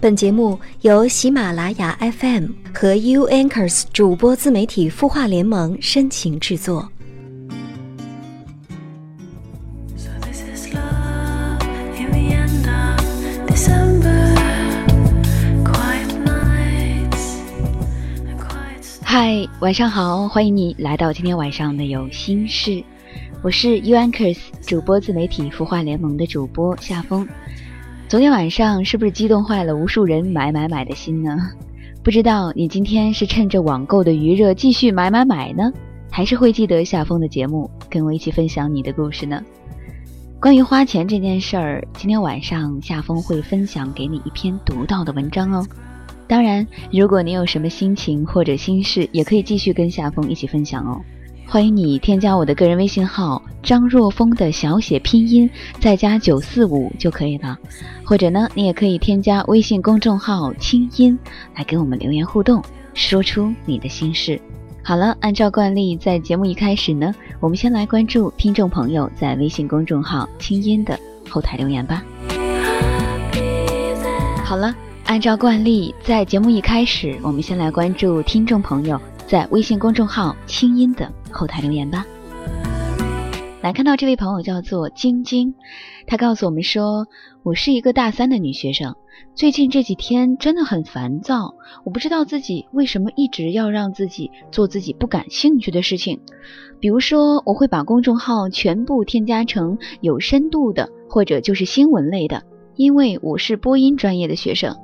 本节目由喜马拉雅 FM 和 U Anchors 主播自媒体孵化联盟深情制作。嗨，晚上好，欢迎你来到今天晚上的有心事。我是 U Anchors 主播自媒体孵化联盟的主播夏风。昨天晚上是不是激动坏了无数人买买买的心呢？不知道你今天是趁着网购的余热继续买买买呢，还是会记得夏风的节目，跟我一起分享你的故事呢？关于花钱这件事儿，今天晚上夏风会分享给你一篇独到的文章哦。当然，如果你有什么心情或者心事，也可以继续跟夏风一起分享哦。欢迎你添加我的个人微信号张若风的小写拼音，再加九四五就可以了。或者呢，你也可以添加微信公众号清音来给我们留言互动，说出你的心事。好了，按照惯例，在节目一开始呢，我们先来关注听众朋友在微信公众号清音的后台留言吧。好了，按照惯例，在节目一开始，我们先来关注听众朋友在微信公众号清音的。后台留言吧。来看到这位朋友叫做晶晶，他告诉我们说：“我是一个大三的女学生，最近这几天真的很烦躁，我不知道自己为什么一直要让自己做自己不感兴趣的事情。比如说，我会把公众号全部添加成有深度的，或者就是新闻类的，因为我是播音专业的学生，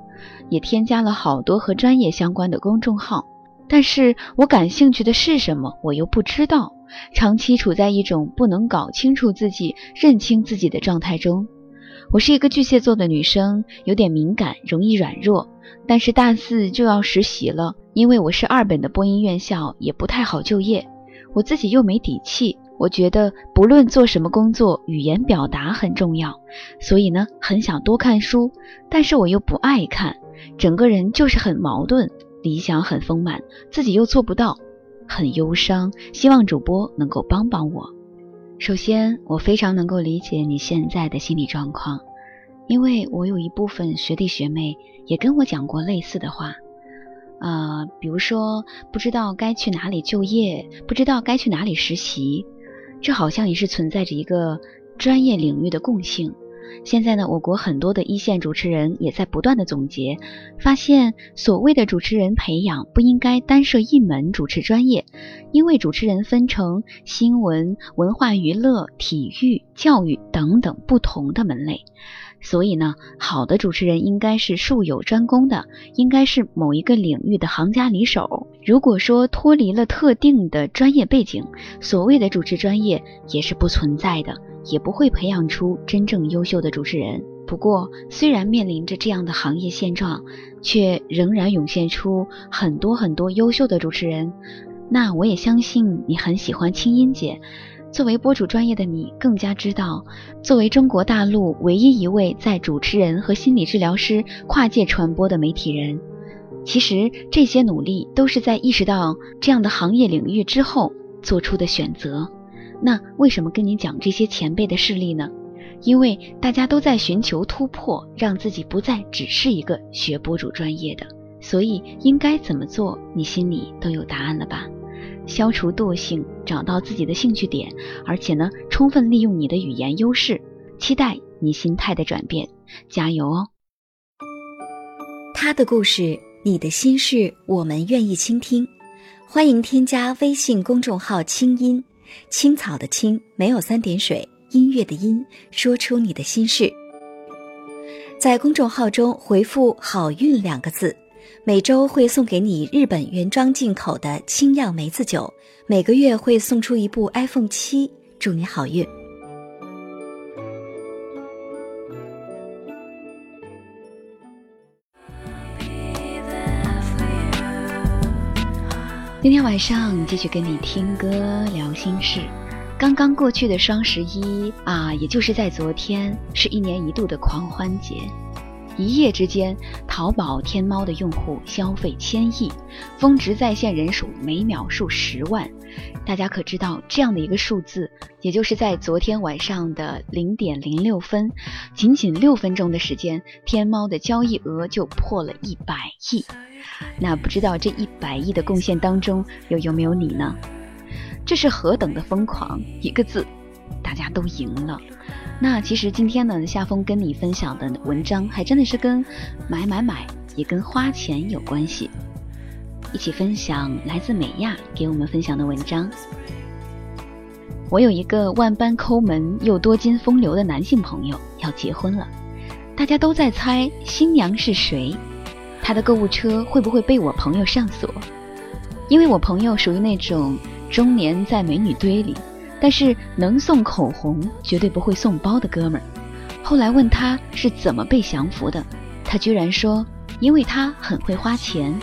也添加了好多和专业相关的公众号。”但是我感兴趣的是什么，我又不知道。长期处在一种不能搞清楚自己、认清自己的状态中。我是一个巨蟹座的女生，有点敏感，容易软弱。但是大四就要实习了，因为我是二本的播音院校，也不太好就业。我自己又没底气，我觉得不论做什么工作，语言表达很重要。所以呢，很想多看书，但是我又不爱看，整个人就是很矛盾。理想很丰满，自己又做不到，很忧伤。希望主播能够帮帮我。首先，我非常能够理解你现在的心理状况，因为我有一部分学弟学妹也跟我讲过类似的话，呃，比如说不知道该去哪里就业，不知道该去哪里实习，这好像也是存在着一个专业领域的共性。现在呢，我国很多的一线主持人也在不断的总结，发现所谓的主持人培养不应该单设一门主持专业，因为主持人分成新闻、文化娱乐、体育、教育等等不同的门类，所以呢，好的主持人应该是术有专攻的，应该是某一个领域的行家里手。如果说脱离了特定的专业背景，所谓的主持专业也是不存在的。也不会培养出真正优秀的主持人。不过，虽然面临着这样的行业现状，却仍然涌现出很多很多优秀的主持人。那我也相信你很喜欢清音姐。作为播主专业的你，更加知道，作为中国大陆唯一一位在主持人和心理治疗师跨界传播的媒体人，其实这些努力都是在意识到这样的行业领域之后做出的选择。那为什么跟你讲这些前辈的事例呢？因为大家都在寻求突破，让自己不再只是一个学博主专业的，所以应该怎么做，你心里都有答案了吧？消除惰性，找到自己的兴趣点，而且呢，充分利用你的语言优势，期待你心态的转变，加油哦！他的故事，你的心事，我们愿意倾听，欢迎添加微信公众号“清音”。青草的青没有三点水，音乐的音，说出你的心事。在公众号中回复“好运”两个字，每周会送给你日本原装进口的清酿梅子酒，每个月会送出一部 iPhone 七，祝你好运。今天晚上继续跟你听歌聊心事。刚刚过去的双十一啊，也就是在昨天，是一年一度的狂欢节。一夜之间，淘宝、天猫的用户消费千亿，峰值在线人数每秒数十万。大家可知道这样的一个数字？也就是在昨天晚上的零点零六分，仅仅六分钟的时间，天猫的交易额就破了一百亿。那不知道这一百亿的贡献当中，又有没有你呢？这是何等的疯狂！一个字，大家都赢了。那其实今天呢，夏风跟你分享的文章还真的是跟买买买，也跟花钱有关系。一起分享来自美亚给我们分享的文章。我有一个万般抠门又多金风流的男性朋友要结婚了，大家都在猜新娘是谁，他的购物车会不会被我朋友上锁？因为我朋友属于那种中年在美女堆里。但是能送口红，绝对不会送包的哥们儿。后来问他是怎么被降服的，他居然说，因为他很会花钱。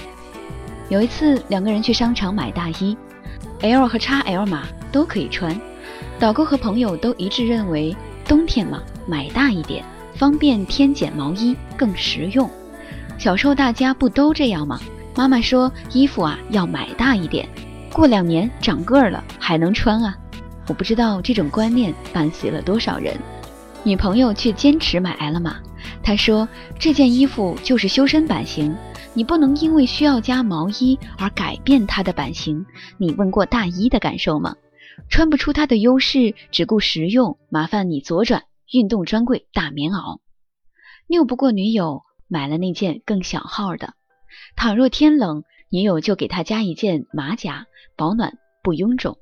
有一次两个人去商场买大衣，L 和 XL 码都可以穿。导购和朋友都一致认为，冬天嘛，买大一点，方便添减毛衣更实用。小时候大家不都这样吗？妈妈说衣服啊要买大一点，过两年长个儿了还能穿啊。我不知道这种观念伴随了多少人，女朋友却坚持买 L 码。她说这件衣服就是修身版型，你不能因为需要加毛衣而改变它的版型。你问过大衣的感受吗？穿不出它的优势，只顾实用，麻烦你左转运动专柜大棉袄。拗不过女友，买了那件更小号的。倘若天冷，女友就给他加一件马甲，保暖不臃肿。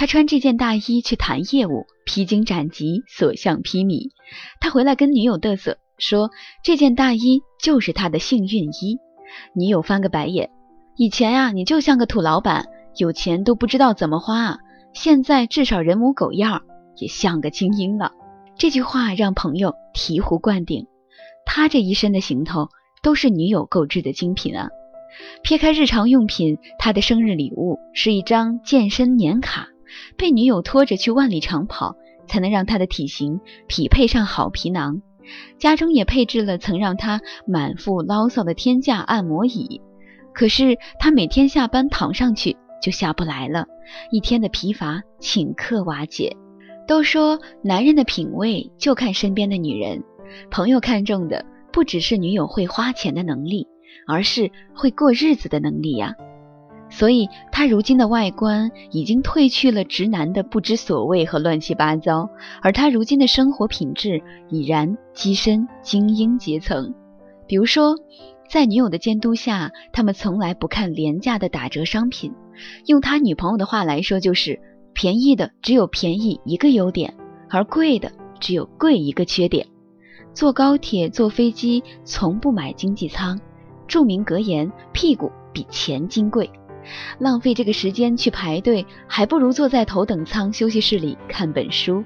他穿这件大衣去谈业务，披荆斩棘，所向披靡。他回来跟女友嘚瑟说：“这件大衣就是他的幸运衣。”女友翻个白眼：“以前啊，你就像个土老板，有钱都不知道怎么花啊。现在至少人模狗样，也像个精英了。”这句话让朋友醍醐灌顶。他这一身的行头都是女友购置的精品啊。撇开日常用品，他的生日礼物是一张健身年卡。被女友拖着去万里长跑，才能让他的体型匹配上好皮囊。家中也配置了曾让他满腹牢骚的天价按摩椅。可是他每天下班躺上去就下不来了，一天的疲乏顷刻瓦解。都说男人的品味就看身边的女人，朋友看中的不只是女友会花钱的能力，而是会过日子的能力呀。所以，他如今的外观已经褪去了直男的不知所谓和乱七八糟，而他如今的生活品质已然跻身精英阶层。比如说，在女友的监督下，他们从来不看廉价的打折商品。用他女朋友的话来说，就是便宜的只有便宜一个优点，而贵的只有贵一个缺点。坐高铁、坐飞机从不买经济舱，著名格言：屁股比钱金贵。浪费这个时间去排队，还不如坐在头等舱休息室里看本书。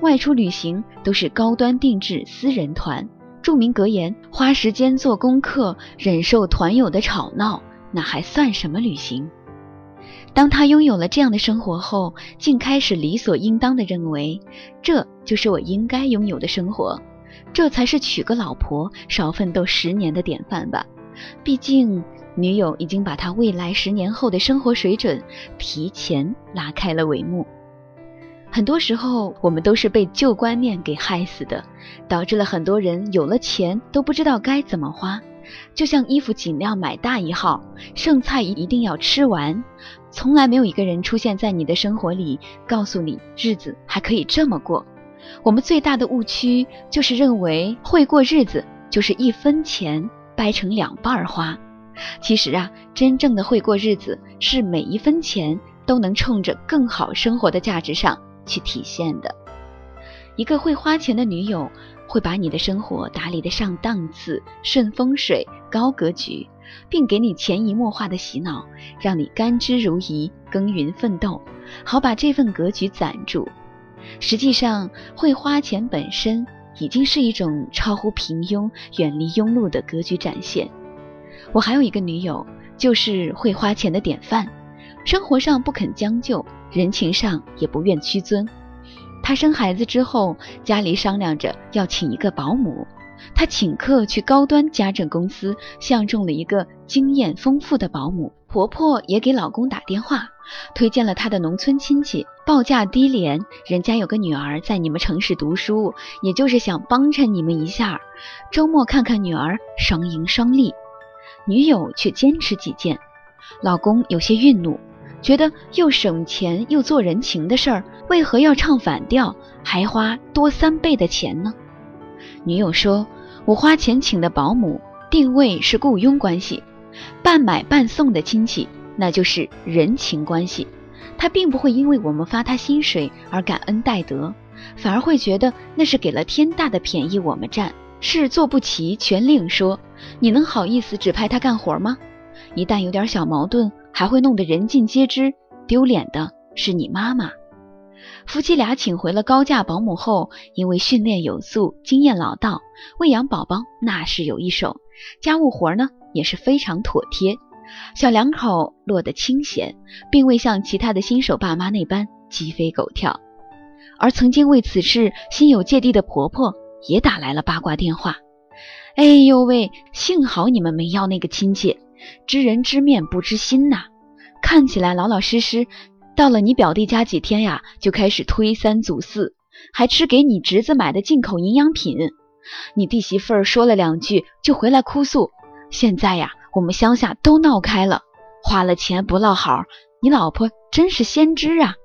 外出旅行都是高端定制私人团，著名格言：花时间做功课，忍受团友的吵闹，那还算什么旅行？当他拥有了这样的生活后，竟开始理所应当的认为，这就是我应该拥有的生活，这才是娶个老婆少奋斗十年的典范吧。毕竟。女友已经把他未来十年后的生活水准提前拉开了帷幕。很多时候，我们都是被旧观念给害死的，导致了很多人有了钱都不知道该怎么花。就像衣服尽量买大一号，剩菜一定要吃完。从来没有一个人出现在你的生活里，告诉你日子还可以这么过。我们最大的误区就是认为会过日子就是一分钱掰成两半花。其实啊，真正的会过日子，是每一分钱都能冲着更好生活的价值上去体现的。一个会花钱的女友，会把你的生活打理得上档次、顺风水、高格局，并给你潜移默化的洗脑，让你甘之如饴、耕耘奋斗，好把这份格局攒住。实际上，会花钱本身已经是一种超乎平庸、远离庸碌的格局展现。我还有一个女友，就是会花钱的典范，生活上不肯将就，人情上也不愿屈尊。她生孩子之后，家里商量着要请一个保姆，她请客去高端家政公司，相中了一个经验丰富的保姆。婆婆也给老公打电话，推荐了她的农村亲戚，报价低廉，人家有个女儿在你们城市读书，也就是想帮衬你们一下，周末看看女儿，双赢双利。女友却坚持己见，老公有些愠怒，觉得又省钱又做人情的事儿，为何要唱反调，还花多三倍的钱呢？女友说：“我花钱请的保姆，定位是雇佣关系。”半买半送的亲戚，那就是人情关系。他并不会因为我们发他薪水而感恩戴德，反而会觉得那是给了天大的便宜我们占。事做不齐全另说，你能好意思指派他干活吗？一旦有点小矛盾，还会弄得人尽皆知，丢脸的是你妈妈。夫妻俩请回了高价保姆后，因为训练有素、经验老道，喂养宝宝那是有一手，家务活呢？也是非常妥帖，小两口落得清闲，并未像其他的新手爸妈那般鸡飞狗跳。而曾经为此事心有芥蒂的婆婆也打来了八卦电话。哎呦喂，幸好你们没要那个亲戚，知人知面不知心呐，看起来老老实实，到了你表弟家几天呀，就开始推三阻四，还吃给你侄子买的进口营养品。你弟媳妇儿说了两句，就回来哭诉。现在呀，我们乡下都闹开了，花了钱不落好，你老婆真是先知啊！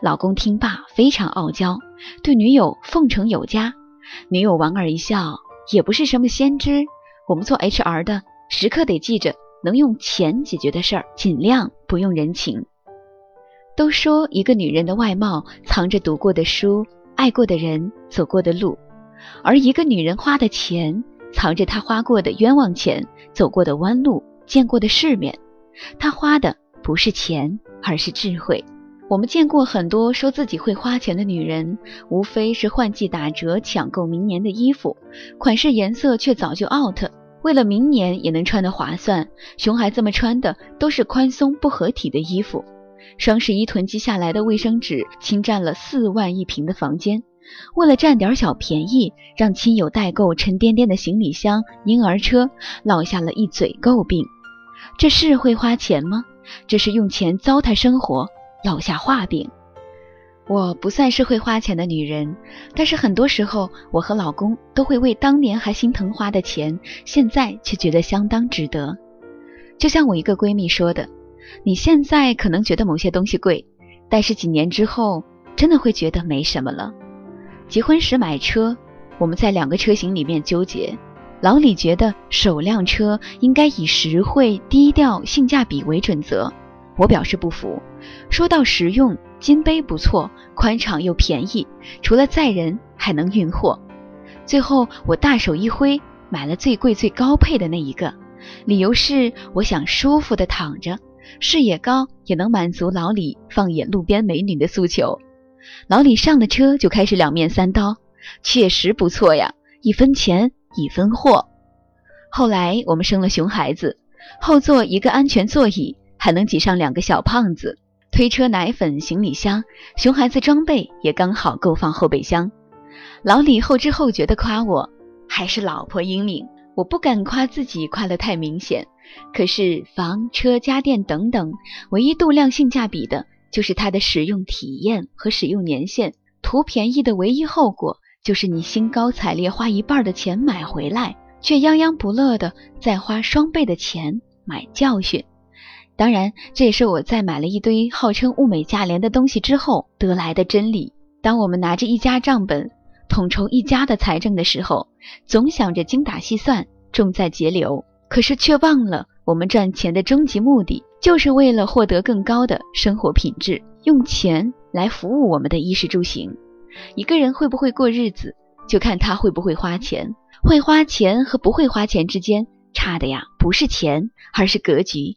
老公听罢非常傲娇，对女友奉承有加。女友莞尔一笑，也不是什么先知。我们做 HR 的，时刻得记着，能用钱解决的事儿，尽量不用人情。都说一个女人的外貌藏着读过的书、爱过的人、走过的路，而一个女人花的钱。藏着他花过的冤枉钱，走过的弯路，见过的世面。他花的不是钱，而是智慧。我们见过很多说自己会花钱的女人，无非是换季打折抢购明年的衣服，款式颜色却早就 out。为了明年也能穿得划算，熊孩子们穿的都是宽松不合体的衣服。双十一囤积下来的卫生纸，侵占了四万一平的房间。为了占点小便宜，让亲友代购沉甸甸的行李箱、婴儿车，落下了一嘴诟病。这是会花钱吗？这是用钱糟蹋生活，落下画饼。我不算是会花钱的女人，但是很多时候，我和老公都会为当年还心疼花的钱，现在却觉得相当值得。就像我一个闺蜜说的：“你现在可能觉得某些东西贵，但是几年之后，真的会觉得没什么了。”结婚时买车，我们在两个车型里面纠结。老李觉得首辆车应该以实惠、低调、性价比为准则，我表示不服。说到实用，金杯不错，宽敞又便宜，除了载人还能运货。最后我大手一挥，买了最贵最高配的那一个，理由是我想舒服的躺着，视野高，也能满足老李放眼路边美女的诉求。老李上了车就开始两面三刀，确实不错呀，一分钱一分货。后来我们生了熊孩子，后座一个安全座椅，还能挤上两个小胖子，推车、奶粉、行李箱，熊孩子装备也刚好够放后备箱。老李后知后觉地夸我，还是老婆英明。我不敢夸自己夸得太明显，可是房车家电等等，唯一度量性价比的。就是它的使用体验和使用年限，图便宜的唯一后果就是你兴高采烈花一半的钱买回来，却泱泱不乐的再花双倍的钱买教训。当然，这也是我在买了一堆号称物美价廉的东西之后得来的真理。当我们拿着一家账本统筹一家的财政的时候，总想着精打细算，重在节流，可是却忘了我们赚钱的终极目的。就是为了获得更高的生活品质，用钱来服务我们的衣食住行。一个人会不会过日子，就看他会不会花钱。会花钱和不会花钱之间差的呀，不是钱，而是格局，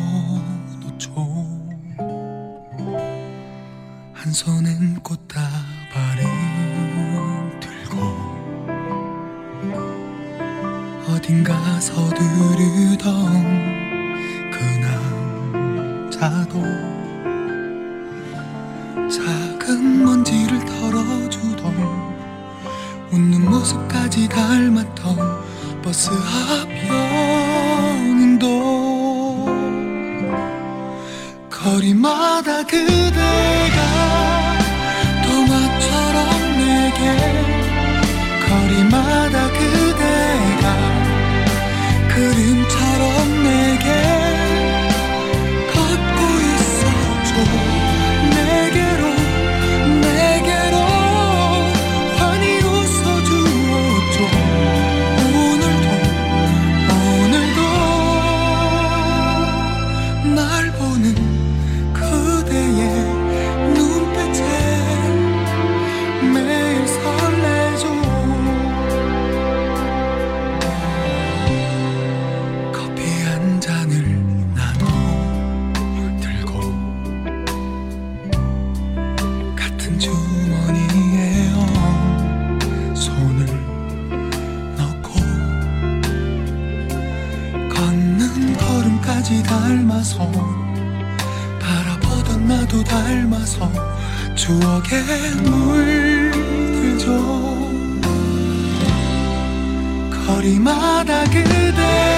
한 손엔 꽃다발을 들고 어딘가 서두르던 그 남자도 작은 먼지를 털어주던 웃는 모습까지 닮았던 버스 앞 연인도 거리마다 그대가 거리마다 그 ポリマだけで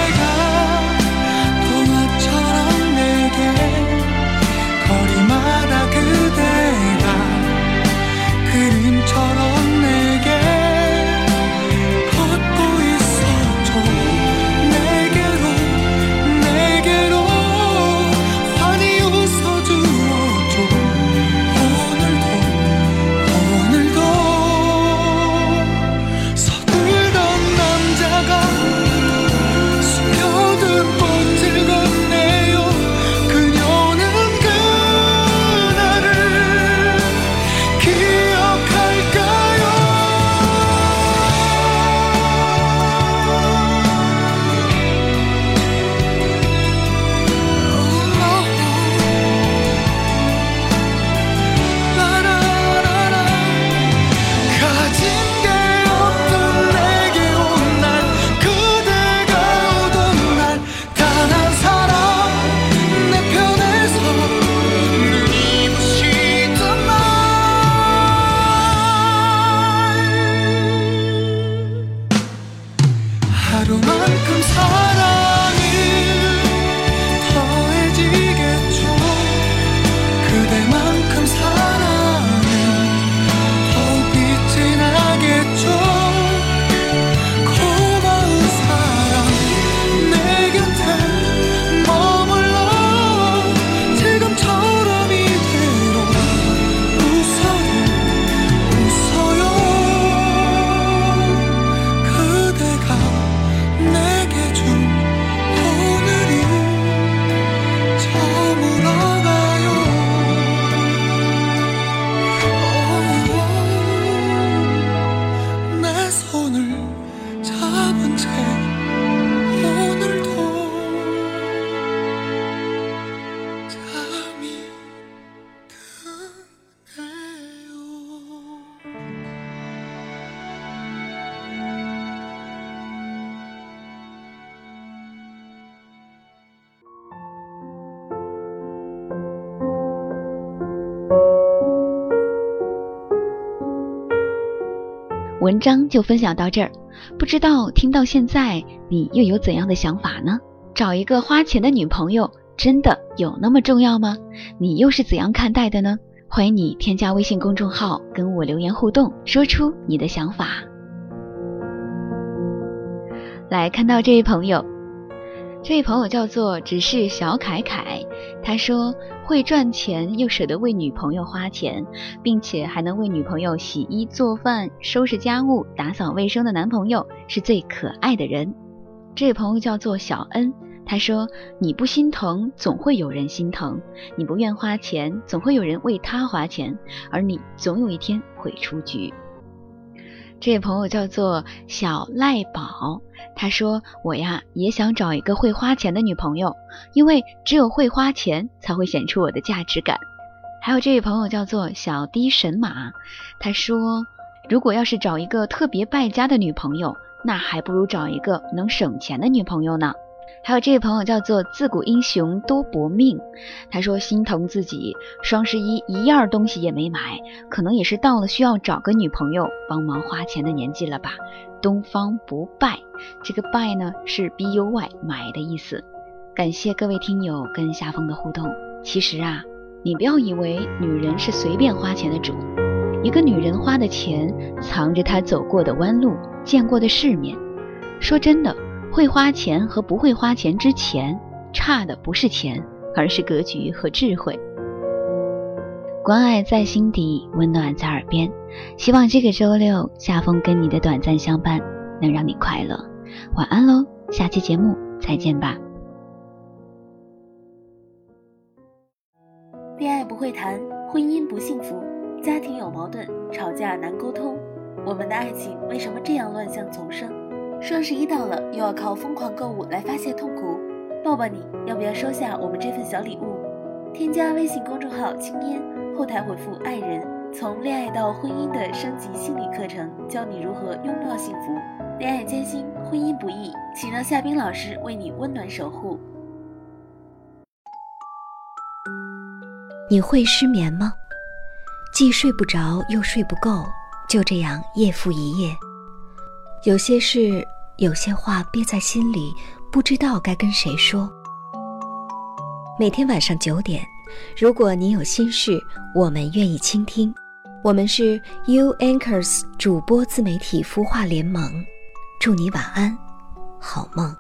文章就分享到这儿，不知道听到现在你又有怎样的想法呢？找一个花钱的女朋友真的有那么重要吗？你又是怎样看待的呢？欢迎你添加微信公众号跟我留言互动，说出你的想法。来看到这位朋友，这位朋友叫做只是小凯凯，他说会赚钱又舍得为女朋友花钱，并且还能为女朋友洗衣做饭、收拾家务、打扫卫生的男朋友是最可爱的人。这位朋友叫做小恩，他说你不心疼，总会有人心疼；你不愿花钱，总会有人为他花钱，而你总有一天会出局。这位朋友叫做小赖宝，他说：“我呀也想找一个会花钱的女朋友，因为只有会花钱才会显出我的价值感。还有这位朋友叫做小低神马，他说，如果要是找一个特别败家的女朋友，那还不如找一个能省钱的女朋友呢。还有这位朋友叫做自古英雄多薄命，他说心疼自己双十一一样东西也没买，可能也是到了需要找个女朋友帮忙花钱的年纪了吧。东方不败，这个败呢是 B U Y 买的意思。感谢各位听友跟夏风的互动。其实啊。你不要以为女人是随便花钱的主，一个女人花的钱藏着她走过的弯路、见过的世面。说真的，会花钱和不会花钱之前，差的不是钱，而是格局和智慧。关爱在心底，温暖在耳边。希望这个周六，夏风跟你的短暂相伴能让你快乐。晚安喽，下期节目再见吧。恋爱不会谈，婚姻不幸福，家庭有矛盾，吵架难沟通，我们的爱情为什么这样乱象丛生？双十一到了，又要靠疯狂购物来发泄痛苦，抱抱你，要不要收下我们这份小礼物？添加微信公众号“青烟”，后台回复“爱人”，从恋爱到婚姻的升级心理课程，教你如何拥抱幸福。恋爱艰辛，婚姻不易，请让夏冰老师为你温暖守护。你会失眠吗？既睡不着又睡不够，就这样夜复一夜。有些事，有些话憋在心里，不知道该跟谁说。每天晚上九点，如果你有心事，我们愿意倾听。我们是 U Anchors 主播自媒体孵化联盟，祝你晚安，好梦。